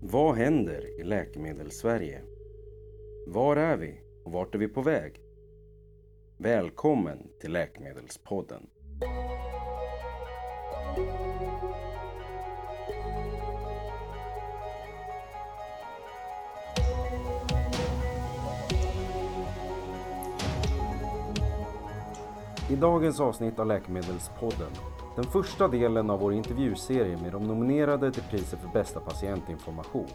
Vad händer i Läkemedelssverige? Var är vi och vart är vi på väg? Välkommen till Läkemedelspodden. I dagens avsnitt av Läkemedelspodden, den första delen av vår intervjuserie med de nominerade till priset för bästa patientinformation.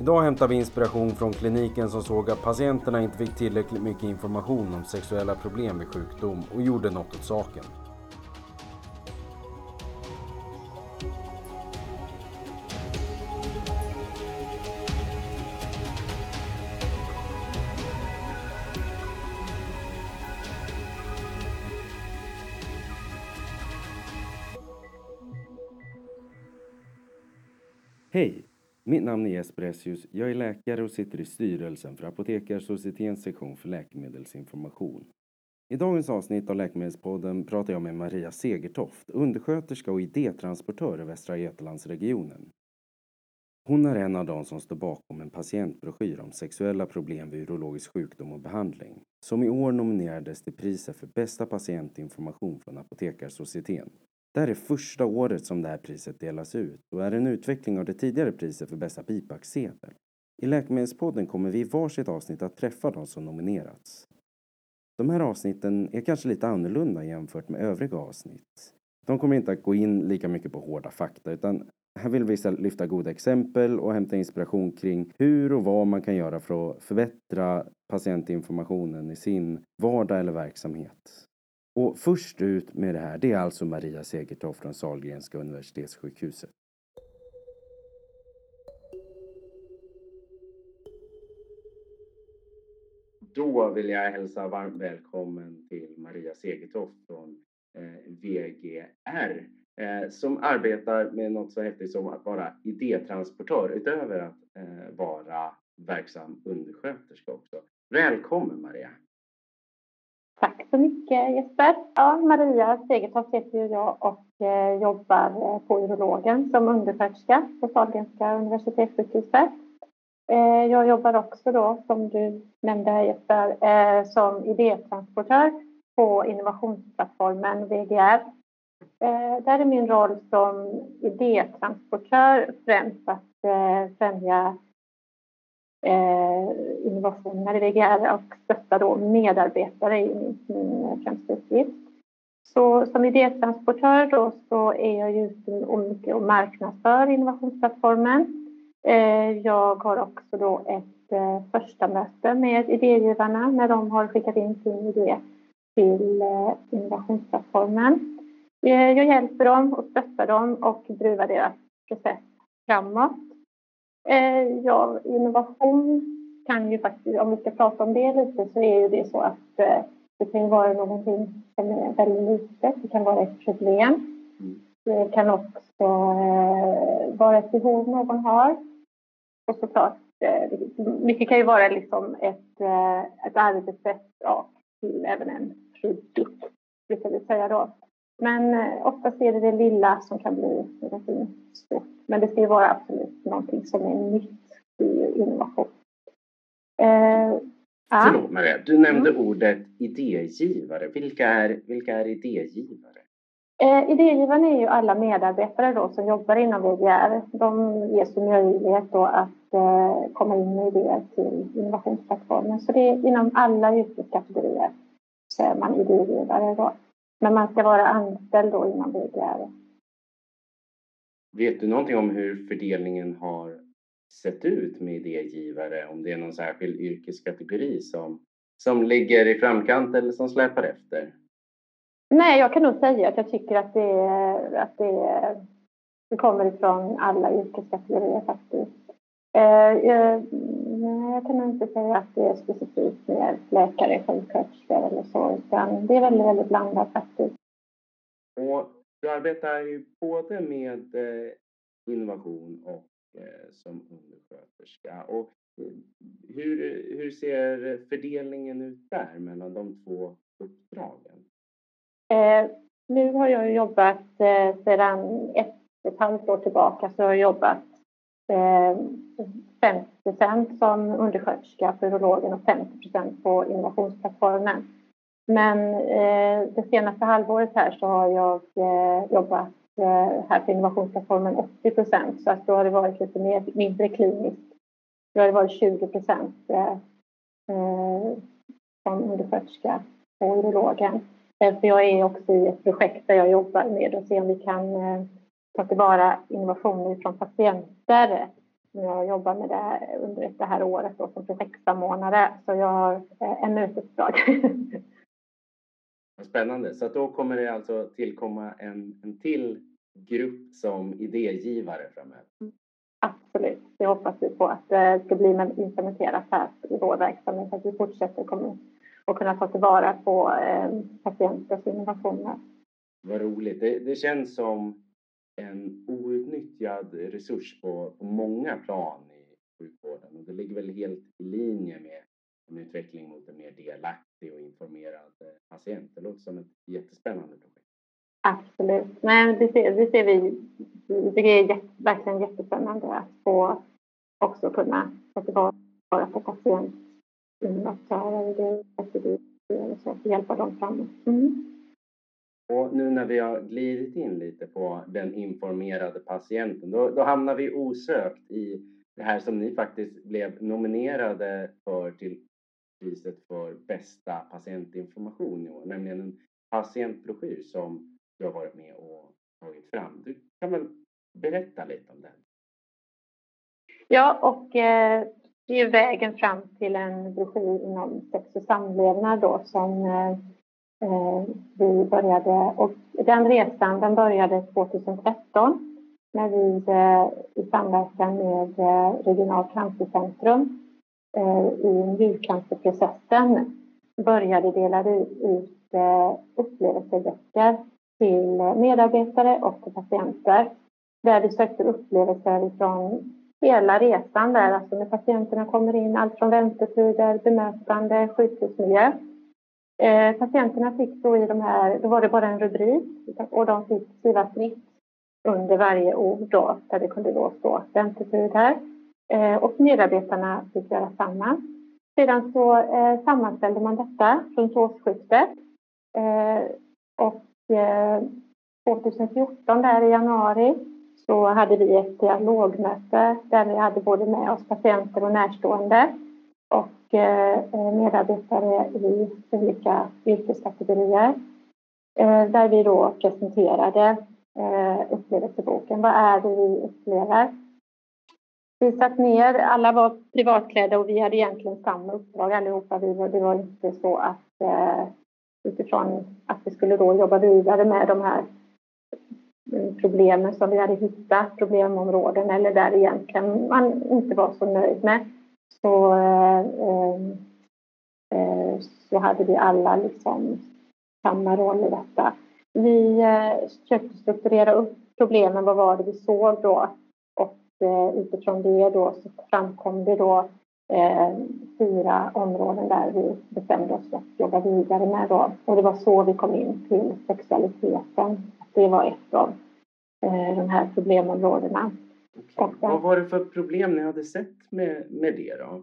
Idag hämtar vi inspiration från kliniken som såg att patienterna inte fick tillräckligt mycket information om sexuella problem vid sjukdom och gjorde något åt saken. Mitt namn är Jesper Essius. Jag är läkare och sitter i styrelsen för Apotekarsocietetens sektion för läkemedelsinformation. I dagens avsnitt av Läkemedelspodden pratar jag med Maria Segertoft, undersköterska och idétransportör i Västra Götalandsregionen. Hon är en av de som står bakom en patientbroschyr om sexuella problem vid urologisk sjukdom och behandling, som i år nominerades till priset för bästa patientinformation från Apotekarsocieteten. Det här är första året som det här priset delas ut och är en utveckling av det tidigare priset för bästa bipacksedel. I Läkemedelspodden kommer vi i varsitt avsnitt att träffa de som nominerats. De här avsnitten är kanske lite annorlunda jämfört med övriga avsnitt. De kommer inte att gå in lika mycket på hårda fakta utan här vill vi lyfta goda exempel och hämta inspiration kring hur och vad man kan göra för att förbättra patientinformationen i sin vardag eller verksamhet. Och först ut med det här, det är alltså Maria Segertoft från Sahlgrenska universitetssjukhuset. Då vill jag hälsa varmt välkommen till Maria Segertoft från eh, VGR eh, som arbetar med något så häftigt som att vara idétransportör utöver att eh, vara verksam undersköterska också. Välkommen Maria! Tack så mycket Jesper. Ja, Maria Segertoft heter jag och eh, jobbar eh, på urologen som undersköterska på Sahlgrenska universitetssjukhuset. Eh, jag jobbar också då, som du nämnde Jesper, eh, som idétransportör på innovationsplattformen VGR. Eh, där är min roll som idétransportör främst att främja Eh, innovationer i VGR och stötta då medarbetare i min, min främsta uppgift. Så som idétransportör då så är jag ju ute och marknadsför innovationsplattformen. Eh, jag har också då ett eh, första möte med idégivarna när de har skickat in sin idé till eh, innovationsplattformen. Eh, jag hjälper dem och stöttar dem och driver deras process framåt. Eh, ja, innovation kan ju faktiskt, om vi ska prata om det lite, så är ju det så att eh, det kan vara någonting som är väldigt litet. Det kan vara ett problem. Mm. Det kan också eh, vara ett behov någon har. Och såklart, mycket kan ju vara liksom ett, ett arbetssätt ja, till även en produkt, brukar vi säga då. Men oftast är det det lilla som kan bli någonting stort. Men det ska ju vara absolut någonting som är nytt i innovation. Eh, Förlåt Maria, du nämnde mm. ordet idégivare. Vilka är, vilka är idégivare? Eh, idégivarna är ju alla medarbetare då som jobbar inom VGR. De ges ju möjlighet då att eh, komma in med idéer till innovationsplattformen. Så det är inom alla yrkeskategorier så är man idégivare då. Men man ska vara anställd då inom VGR. Vet du någonting om hur fördelningen har sett ut med idégivare? Om det är någon särskild yrkeskategori som, som ligger i framkant eller som släpar efter? Nej, jag kan nog säga att jag tycker att det, att det, det kommer ifrån alla yrkeskategorier faktiskt. Eh, jag, kan inte säga att det är specifikt med läkare, sjuksköterskor eller så, utan det är väldigt, väldigt blandat faktiskt. Och du arbetar ju både med eh, innovation och eh, som undersköterska. Och eh, hur, hur ser fördelningen ut där mellan de två uppdragen? Eh, nu har jag jobbat eh, sedan ett ett halvt år tillbaka så har jag jobbat 50 som undersköterska för urologen och 50 på innovationsplattformen. Men eh, det senaste halvåret här så har jag eh, jobbat eh, här på innovationsplattformen 80 så att då har det varit lite mer, mindre kliniskt. Då har det varit 20 eh, eh, som undersköterska på urologen. För jag är också i ett projekt där jag jobbar med att se om vi kan eh, ta tillvara innovationer från patienter. Jag jobbar med det under det här året då, som projektsamordnare så jag har ännu ett uppdrag. Spännande. Så då kommer det alltså tillkomma en, en till grupp som idégivare framöver? Absolut. Det hoppas vi på att det ska bli implementerat här i vår verksamhet. Att vi fortsätter att kunna ta tillvara på eh, patienters innovationer. Vad roligt. Det, det, känns som en outnyttjad resurs på, på många plan i sjukvården och det ligger väl helt i linje med en utveckling mot en mer delaktig och informerad eh, patient. Det låter som ett jättespännande projekt. Absolut. Men det ser, det ser vi. Det är jätt, verkligen jättespännande att få också kunna ta tillvara på patientinnovatörer och hjälpa dem framåt. Mm. Och nu när vi har glidit in lite på den informerade patienten, då, då hamnar vi osökt i det här som ni faktiskt blev nominerade för till priset för bästa patientinformation i år, nämligen en patientbroschyr som du har varit med och tagit fram. Du kan väl berätta lite om den? Ja, och eh, det är vägen fram till en broschyr inom sex och samlevnad då som eh, Eh, vi började och den resan den började 2013 när vi eh, i samverkan med eh, Regionalt cancercentrum eh, i njurcancerprocessen började dela ut eh, upplevelseböcker till medarbetare och till patienter där vi sökte upplevelser från hela resan där, alltså när patienterna kommer in, allt från väntetider, bemötande, sjukhusmiljö. Eh, patienterna fick då i de här, då var det bara en rubrik och de fick skriva fritt under varje ord då, där det kunde då stå väntetider. Eh, och medarbetarna fick göra samma. Sedan så eh, sammanställde man detta från årsskiftet. Eh, och eh, 2014 där i januari så hade vi ett dialogmöte där vi hade både med oss patienter och närstående och eh, eh, medarbetare i olika yrkeskategorier. Eh, där vi då presenterade upplevelseboken. Vad är det vi upplever? Vi satt ner, alla var privatklädda och vi hade egentligen samma uppdrag allihopa. Vi var, det var inte så att utifrån att vi skulle då jobba vidare med de här mm, problemen som vi hade hittat, problemområden eller där egentligen man inte var så nöjd med. Så, eh, eh, eh, så hade vi alla liksom samma roll i detta. Vi eh, försökte strukturera upp problemen. Vad var det vi såg då? Eh, utifrån det då så framkom det då eh, fyra områden där vi bestämde oss för att jobba vidare med då. Och det var så vi kom in till sexualiteten. Det var ett av eh, de här problemområdena. Okay. Vad var det för problem ni hade sett med, med det då?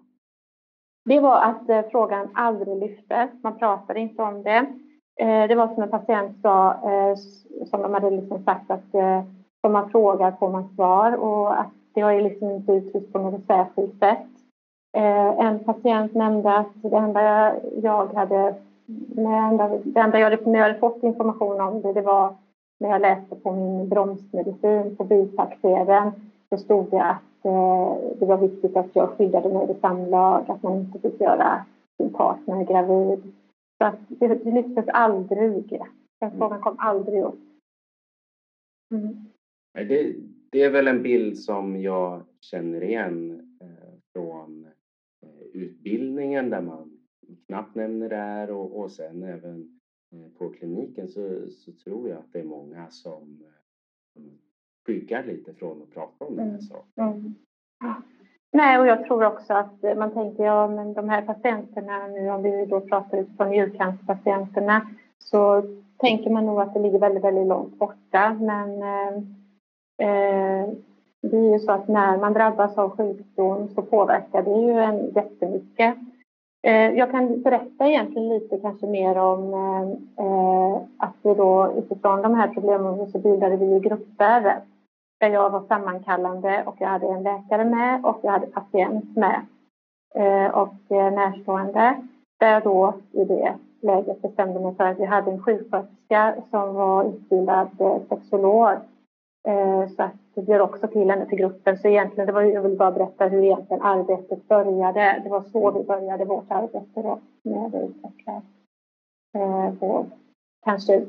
Det var att eh, frågan aldrig lyftes. Man pratade inte om det. Eh, det var som en patient sa, eh, som de hade liksom sagt att om man frågar får man svar och att det har ju liksom inte uttryckts på något särskilt sätt. Eh, en patient nämnde att det enda jag hade, det enda, det enda jag, när jag hade fått information om det, det var när jag läste på min bromsmedicin på bipacksedeln. Då stod det att eh, det var viktigt att jag skyddade mig vid samlag, att man inte fick göra sin partner gravid. Så att det, det lyftes aldrig. Den frågan kom aldrig upp. Mm. Det, det är väl en bild som jag känner igen eh, från eh, utbildningen där man knappt nämner det här och, och sen även eh, på kliniken så, så tror jag att det är många som skyggar lite från att prata om den här mm, saken. Mm. Nej, och jag tror också att man tänker, ja men de här patienterna nu om vi då pratar utifrån njurcancerpatienterna så tänker man nog att det ligger väldigt, väldigt långt borta. Men eh, eh, det är ju så att när man drabbas av sjukdom så påverkar det ju en jättemycket. Eh, jag kan berätta egentligen lite kanske mer om eh, att vi då utifrån de här problemen så bildade vi grupper där jag var sammankallande och jag hade en läkare med och jag hade patient med eh, och närstående. Där jag då i det läget bestämde mig för att vi hade en sjuksköterska som var utbildad sexolog Eh, så att det bjöd också till henne till gruppen. Så egentligen, det var, jag vill bara berätta hur egentligen arbetet började. Det var så vi började vårt arbete då med att utveckla eh, vår kanske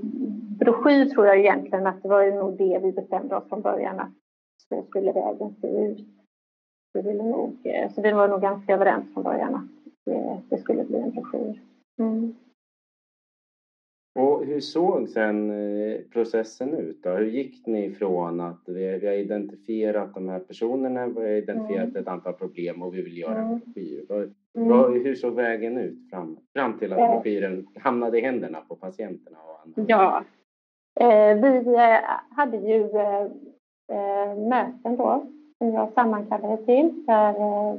broschyr tror jag egentligen att det var nog det vi bestämde oss från början att så skulle vägen se ut. Vi ville nog, eh, så vi var nog ganska överens från början att det, det skulle bli en broschyr. Mm. Och hur såg sen eh, processen ut? Då? Hur gick ni ifrån att vi, vi har identifierat de här personerna, vi har identifierat mm. ett antal problem och vi vill göra en mm. broschyr? Mm. hur såg vägen ut fram, fram till att broschyren hamnade i händerna på patienterna? Och andra? Ja, eh, vi eh, hade ju eh, eh, möten då som jag sammankallade till där eh,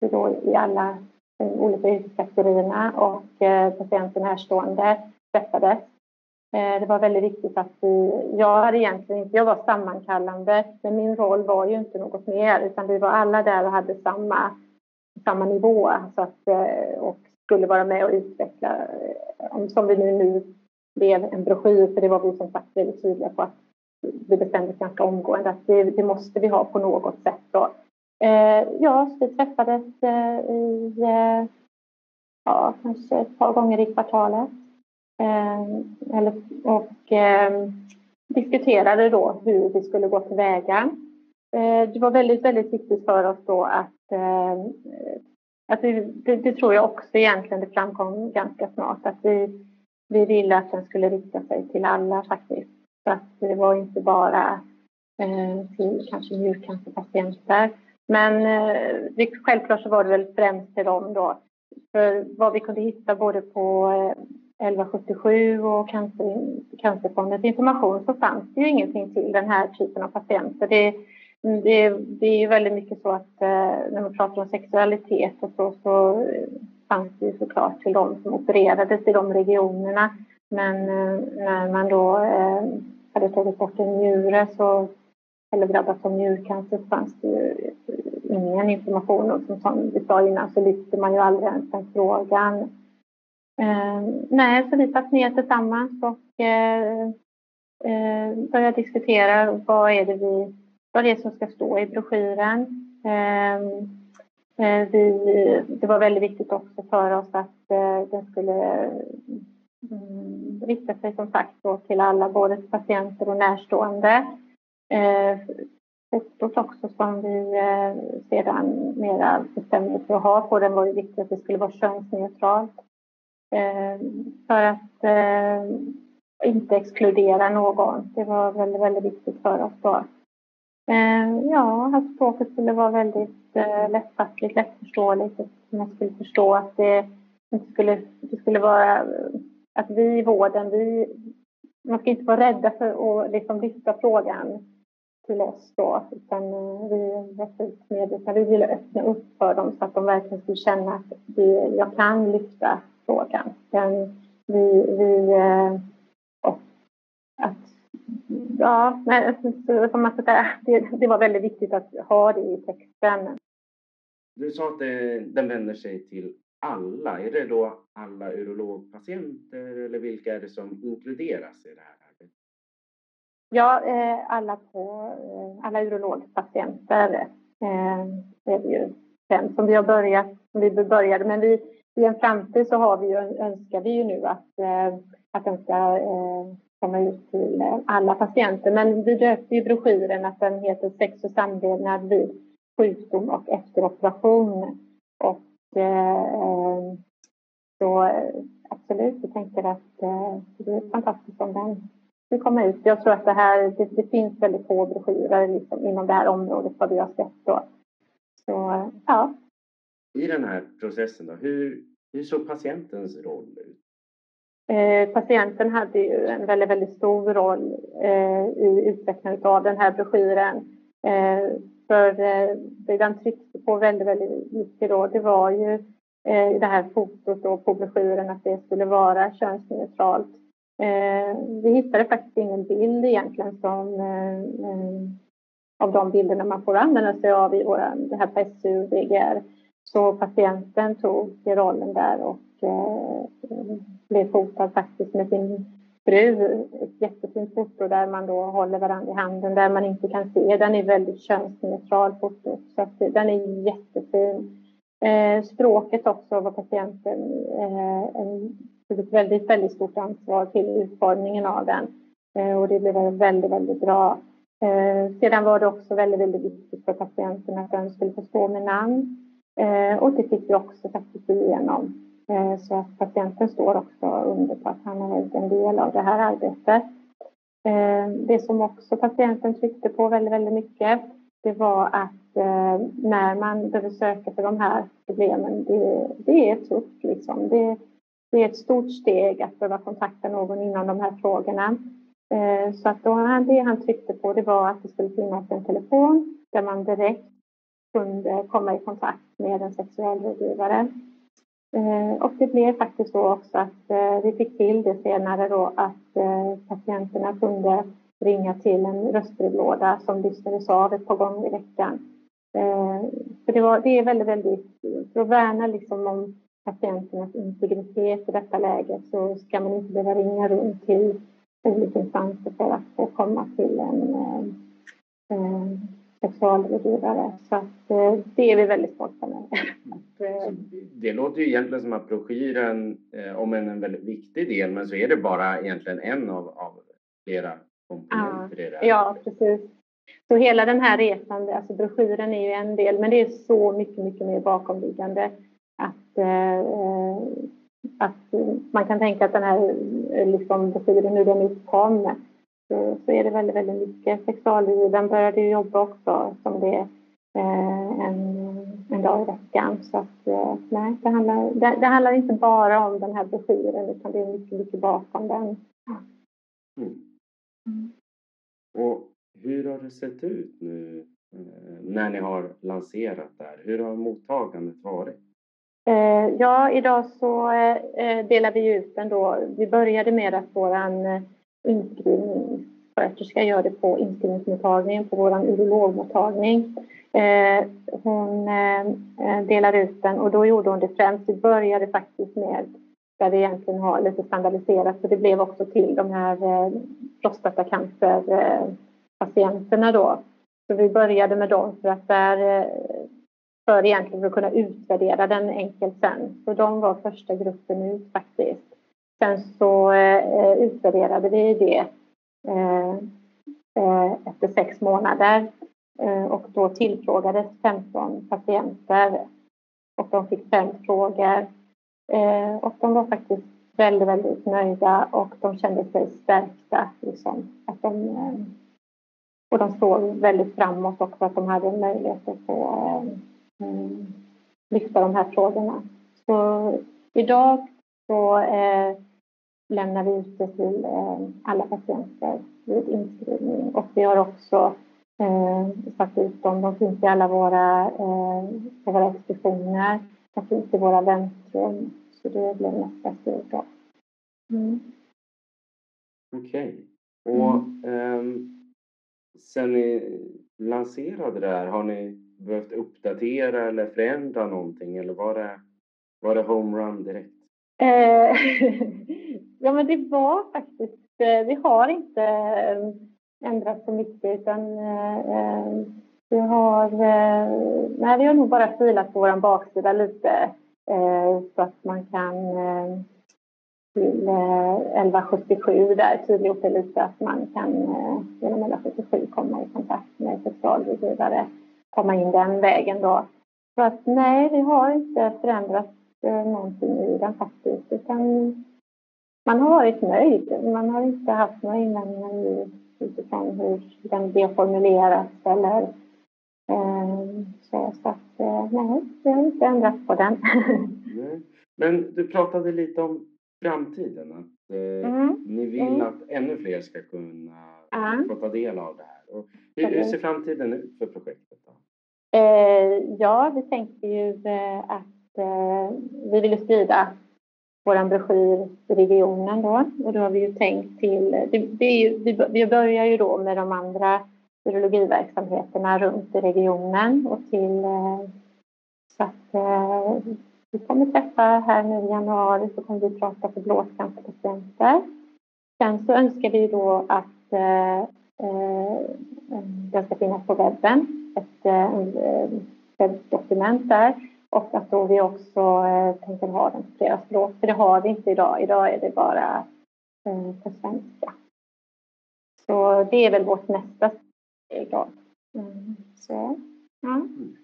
vi då i alla olika yrkeskategorierna och eh, patienten närstående träffades. Eh, det var väldigt viktigt att vi, jag hade egentligen inte, jag var sammankallande, men min roll var ju inte något mer utan vi var alla där och hade samma, samma nivå så att, eh, och skulle vara med och utveckla, eh, som vi nu, nu blev en broschyr, för det var vi som sagt väldigt tydliga på att vi bestämde oss ganska omgående att det, det, måste vi ha på något sätt. Då. Eh, ja, vi träffades i ja, kanske ett par gånger i kvartalet eller, och eh, diskuterade då hur vi skulle gå tillväga. Eh, det var väldigt, väldigt viktigt för oss då att, eh, att vi, det, det, tror jag också egentligen det framkom ganska snart att vi, vi ville att den skulle rikta sig till alla faktiskt. Så att det var inte bara eh, till kanske njurcancerpatienter. Men det, självklart så var det väl främst till dem då. För vad vi kunde hitta både på 1177 och cancer, Cancerfondens information så fanns det ju ingenting till den här typen av patienter. Det, Mm, det, det är ju väldigt mycket så att eh, när man pratar om sexualitet och så, så eh, fanns det ju såklart till de som opererades i de regionerna. Men eh, när man då eh, hade tagit bort en njure så, eller drabbats av njurcancer så fanns det ju eh, ingen information. Och som, som vi sa innan så lyfte man ju aldrig ens den frågan. Eh, nej, så vi satt ner tillsammans och eh, eh, började diskutera vad är det vi, vad det är som ska stå i broschyren. Ehm, eh, vi, det var väldigt viktigt också för oss att eh, den skulle mm, rikta sig som sagt då till alla, både patienter och närstående. Eh, Fotot också som vi sedan mera bestämde för att ha på den var det viktigt att det skulle vara könsneutralt. Ehm, för att inte exkludera någon. Det var väldigt, väldigt viktigt för oss då. Eh, ja, att språket skulle vara väldigt eh, lättfattligt, lättförståeligt. Att man skulle förstå att det inte skulle, det skulle vara eh, att vi i vården, vi, man ska inte vara rädda för att liksom lyfta frågan till oss då, utan eh, vi var. Vi ville öppna upp för dem så att de verkligen skulle känna att vi, jag kan lyfta frågan. Den, vi, vi, och att, ja, som man säga, det, det var väldigt viktigt att ha det i texten. Du sa att det, den vänder sig till alla. Är det då alla urologpatienter eller vilka är det som inkluderas i det här? Ja, eh, alla, på, eh, alla urologpatienter det är det ju sen som vi har börjat, som vi började. Men vi, i en framtid så har vi ju, önskar vi ju nu att, eh, att den ska eh, komma ut till eh, alla patienter. Men vi döpte ju broschyren att den heter Sex och samlevnad vid sjukdom och efter operation. Och eh, så eh, absolut, jag tänker att det är fantastiskt om den skulle komma ut. Jag tror att det här, det, det finns väldigt få broschyrer liksom inom det här området vad vi har sett då. Så ja. I den här processen, då, hur, hur såg patientens roll ut? Eh, patienten hade ju en väldigt, väldigt stor roll eh, i utvecklandet av den här broschyren. Eh, för eh, det den tryckte på väldigt, väldigt mycket då, det var ju eh, det här fotot då på broschyren att det skulle vara könsneutralt. Eh, vi hittade faktiskt ingen bild egentligen som eh, eh, av de bilderna man får använda sig av i våra, det här på SU VGR. Så patienten tog rollen där och eh, blev fotad faktiskt med sin fru. Ett jättefint foto där man då håller varandra i handen där man inte kan se. Den är väldigt könsneutral foto så att den är jättefin. Eh, språket också var patienten eh, en, ett väldigt, väldigt stort ansvar till utformningen av den eh, och det blev väldigt, väldigt bra. Eh, sedan var det också väldigt, väldigt viktigt för patienten att den skulle få stå med namn eh, och det fick vi också faktiskt igenom. Eh, så att patienten står också under på att han har varit en del av det här arbetet. Eh, det som också patienten tryckte på väldigt, väldigt mycket det var att eh, när man behöver söka för de här problemen, det, det är tufft liksom. Det, det, är ett stort steg att behöva kontakta någon inom de här frågorna. Så att då, det han tryckte på det var att det skulle finnas en telefon där man direkt kunde komma i kontakt med en sexualrådgivare. Eh, och det blev faktiskt så också att eh, vi fick till det senare då att eh, patienterna kunde ringa till en röstbrevlåda som lyssnades av ett par gånger i veckan. För det, var, det är väldigt, väldigt, för att värna liksom om patienternas integritet i detta läge så ska man inte behöva ringa runt till olika instanser för att få komma till en sexualrådgivare. Så att, det är vi väldigt stolta det låter ju egentligen som att broschyren, eh, om en, en väldigt viktig del, men så är det bara egentligen en av, av flera komponenter ja, i det Ja, precis. Så hela den här resan, alltså broschyren är ju en del, men det är så mycket, mycket mer bakomliggande att, eh, att man kan tänka att den här liksom, broschyren, hur den uppkom, så, så är det väldigt, väldigt mycket. Sexualvården började jobba också som det eh, en, en dag i veckan. Så att, eh, nej, det handlar, det, det, handlar inte bara om den här broschyren utan det är mycket, mycket bakom den. Mm. Mm. Och hur har det sett ut nu eh, när ni har lanserat det här? Hur har mottagandet varit? Eh, ja, idag så eh, delar vi ut den då. Vi började med att våran inskrivningssköterska gör det på inskrivningsmottagningen på vår urologmottagning. Eh, hon eh, delar ut den och då gjorde hon det främst. Vi började faktiskt med där vi egentligen har lite standardiserat så det blev också till de här eh, prostatacancerpatienterna då. Så vi började med dem för att där eh, för egentligen för att kunna utvärdera den enkelt sen. Så de var första gruppen ut faktiskt. Sen så eh, utvärderade vi det eh, eh, efter sex månader Eh, och då tillfrågades 15 patienter och de fick fem frågor eh, och de var faktiskt väldigt, väldigt nöjda och de kände sig stärkta. Liksom, att de, eh, och de såg väldigt framåt också att de hade möjlighet att få mm, lyfta de här frågorna. Så idag så lämnar vi ut det till alla patienter vid inskrivning. Och vi har också eh, ut dem. De finns i alla våra, eh, våra expeditioner. De finns i våra väntrum. Så det blir nästa steg då. Mm. Okej. Okay. Och mm. eh, sen ni lanserade det här, har ni behövt uppdatera eller förändra någonting eller var det, var det homerun direkt? Eh, ja, men det var faktiskt... Eh, vi har inte eh, ändrat så mycket utan eh, eh, vi har... Eh, nej, vi har nog bara filat på vår baksida lite så att man kan till 1177 där tydliggjort det lite att man kan genom 1177 komma i kontakt med sexualrådgivare, komma in den vägen då. Så att nej, vi har inte förändrat någonting i den faktiskt. Utan man har varit nöjd. Man har inte haft några invändningar utifrån hur den blev formulerad eller eh, så, så att, nej, vi har inte ändrat på den. nej. Men du pratade lite om framtiden, att eh, mm. ni vill mm. att ännu fler ska kunna mm. få ta del av det här. Och hur, hur ser framtiden ut för projektet? Då? Eh, ja, vi tänker ju eh, att eh, vi vill sprida vår broschyr i regionen då. Och då har vi ju tänkt till, det, det ju, vi, vi börjar ju då med de andra urologiverksamheterna runt i regionen och till eh, så att eh, vi kommer träffa här nu i januari så kommer vi prata för blåscancerpatienter. Sen så önskar vi då att eh, eh, den ska finnas på webben, ett eh, eh webbdokument där och att då vi också eh, tänker ha den på flera språk, för det har vi inte idag. Idag är det bara eh, på svenska. Så det är väl vårt nästa steg då. Mm, så, ja. Mm.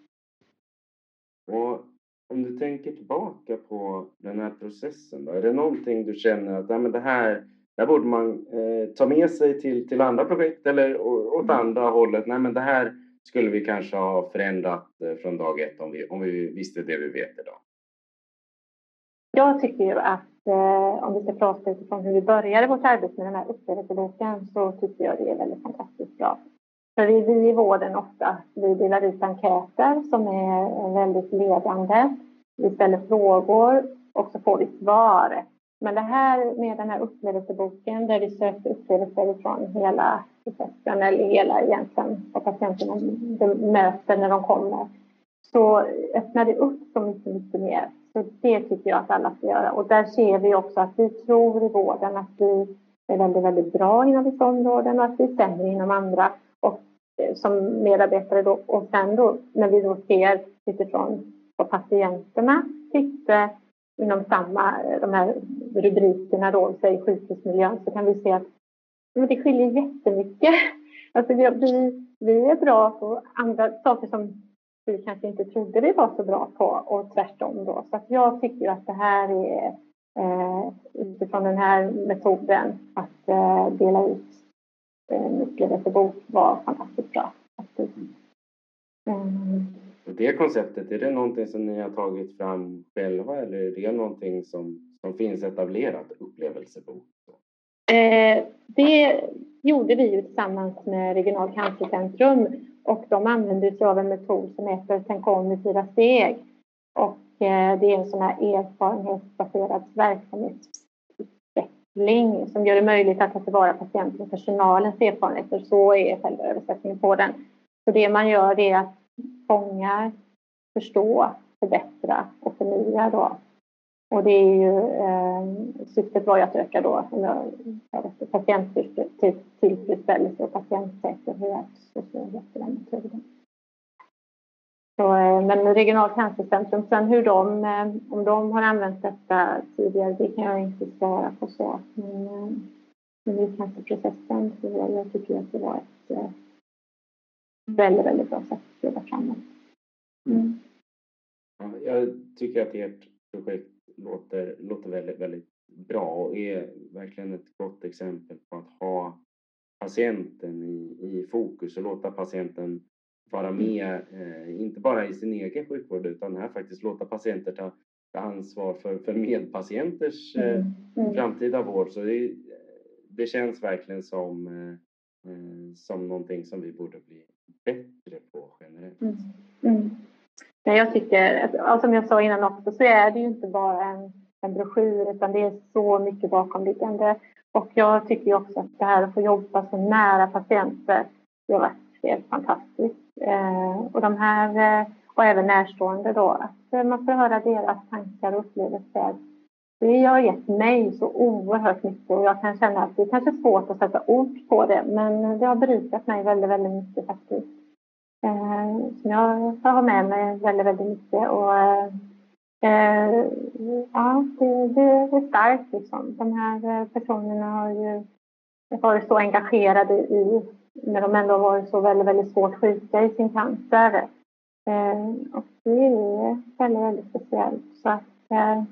Och om du tänker tillbaka på den här processen då, är det någonting du känner att nej, men det här, det borde man eh, ta med sig till, till andra projekt eller åt mm. andra hållet? Nej, men det här skulle vi kanske ha förändrat eh, från dag ett om vi, om vi visste det vi vet idag? Jag tycker ju att eh, om vi ska prata utifrån hur vi började vårt arbete med den här upplevelseboken så tycker jag det är väldigt fantastiskt bra. För vi, vi i vården ofta, vi delar ut enkäter som är väldigt ledande. Vi ställer frågor och så får vi svar. Men det här med den här upplevelseboken där vi söker upplevelser från hela processen eller hela egentligen vad patienterna möter när de kommer så öppnar det upp så mycket, mycket mer. Så det tycker jag att alla ska göra. Och där ser vi också att vi tror i vården att vi är väldigt, väldigt bra inom vissa områden och att vi är sämre inom andra. Och eh, som medarbetare då, och sen då när vi då ser utifrån vad patienterna tyckte inom samma, de här rubrikerna då, säg sjukhusmiljön, så kan vi se att men det skiljer jättemycket. Alltså vi, vi är bra på andra saker som vi kanske inte trodde vi var så bra på och tvärtom då. Så att jag tycker att det här är eh, utifrån den här metoden att eh, dela ut eh, en upplevelsebok var fantastiskt bra. Mm. Det konceptet, är det någonting som ni har tagit fram själva eller är det någonting som, som finns etablerat, upplevelsebok? Eh, det gjorde vi ju tillsammans med Regional cancercentrum och de använde sig av en metod som heter Tänk om i fyra steg. Och eh, det är en sån här erfarenhetsbaserad verksamhetsutveckling som gör det möjligt att ta tillvara patientens och personalens erfarenheter. Så är själva översättningen på den. Så det man gör är att fånga, förstå, förbättra och förnya då och det är ju, eh, syftet var ju att öka då, eller patienttillfredsställelse och typ patientsäkerhet och så heter den metoden. Så, eh, men Regionalt cancercentrum, sen hur de, eh, om de har använt detta tidigare, det kan jag inte svara på så. Men, eh, men i cancerprocessen så jag tycker att det var ett eh, väldigt, väldigt bra sätt att jobba framåt. Mm. Jag tycker att ert projekt låter, låter väldigt, väldigt bra och är verkligen ett gott exempel på att ha patienten i, i fokus och låta patienten vara mm. med, eh, inte bara i sin egen sjukvård utan här faktiskt låta patienter ta, ta ansvar för, för medpatienters eh, mm. Mm. framtida vård. Så det, det känns verkligen som, eh, eh som någonting som vi borde bli bättre på generellt. Mm. mm. Men jag tycker, som jag sa innan också, så är det ju inte bara en, en broschyr utan det är så mycket bakomliggande. Och jag tycker också att det här att få jobba så nära patienter, det har varit helt fantastiskt. Eh, och de här, eh, och även närstående då, att eh, man får höra deras tankar och upplevelser. Det har gett mig så oerhört mycket och jag kan känna att det är kanske är svårt att sätta ord på det men det har berikat mig väldigt, väldigt mycket faktiskt. Som jag har med mig väldigt, väldigt mycket. Och, eh, ja, det, det, är starkt liksom. De här eh, personerna har ju varit så engagerade i, när de ändå har varit så väldigt, väldigt svårt sjuka i sin cancer. Eh, och det är väldigt, väldigt speciellt. Så att, eh,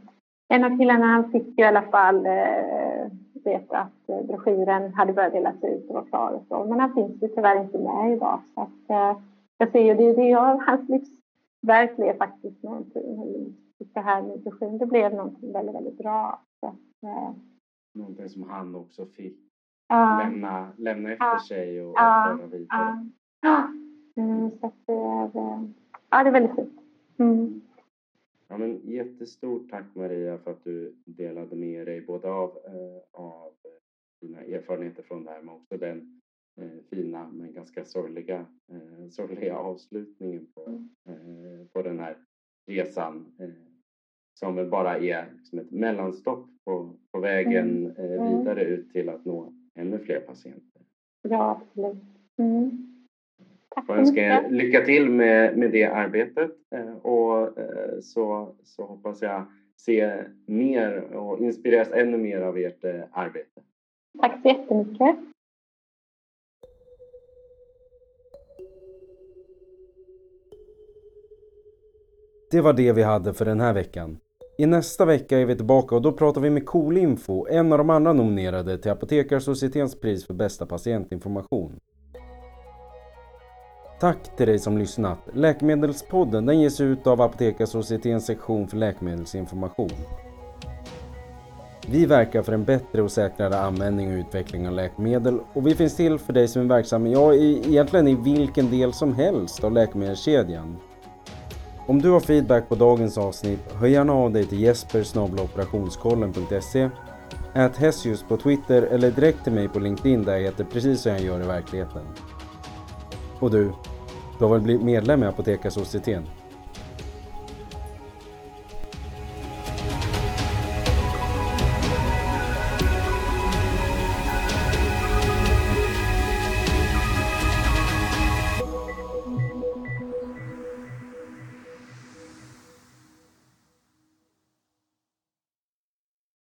en av killarna han fick ju i alla fall eh, veta att broschyren hade börjat delas ut och var klar och så. Men han finns ju tyvärr inte med idag. Så att, jag ser ju det, det är hans livsverk blev faktiskt någonting. Det här med nutrition, det blev någonting väldigt, väldigt bra. Så, eh. Någonting som han också fick uh, lämna, lämna efter uh, sig och, och föra vidare. Mm, så det är, eh, ja, det är väldigt fint. Mm. Ja, men jättestort tack Maria för att du delade med dig både av, eh, av dina erfarenheter från det här men också den eh, fina men ganska sorgliga, eh, sorgliga avslutningen på, eh, på den här resan eh, som bara är liksom ett mellanstopp på, på vägen mm. Eh, mm. vidare ut till att nå ännu fler patienter. Ja, absolut. Mm. Tack så önskar er lycka till med, med det arbetet eh, och så, så hoppas jag se mer och inspireras ännu mer av ert arbete. Tack så jättemycket. Det var det vi hade för den här veckan. I nästa vecka är vi tillbaka och då pratar vi med Coolinfo, en av de andra nominerade till Apotekarsocietetens pris för bästa patientinformation. Tack till dig som lyssnat. Läkemedelspodden den ges ut av Apotekarsocietetens sektion för läkemedelsinformation. Vi verkar för en bättre och säkrare användning och utveckling av läkemedel och vi finns till för dig som är verksam, ja egentligen i vilken del som helst av läkemedelskedjan. Om du har feedback på dagens avsnitt, hör gärna av dig till jesper Ät Hessius på Twitter eller direkt till mig på LinkedIn där jag heter precis som jag gör i verkligheten. Och du, du har väl blivit medlem i Apotekarsocieteten?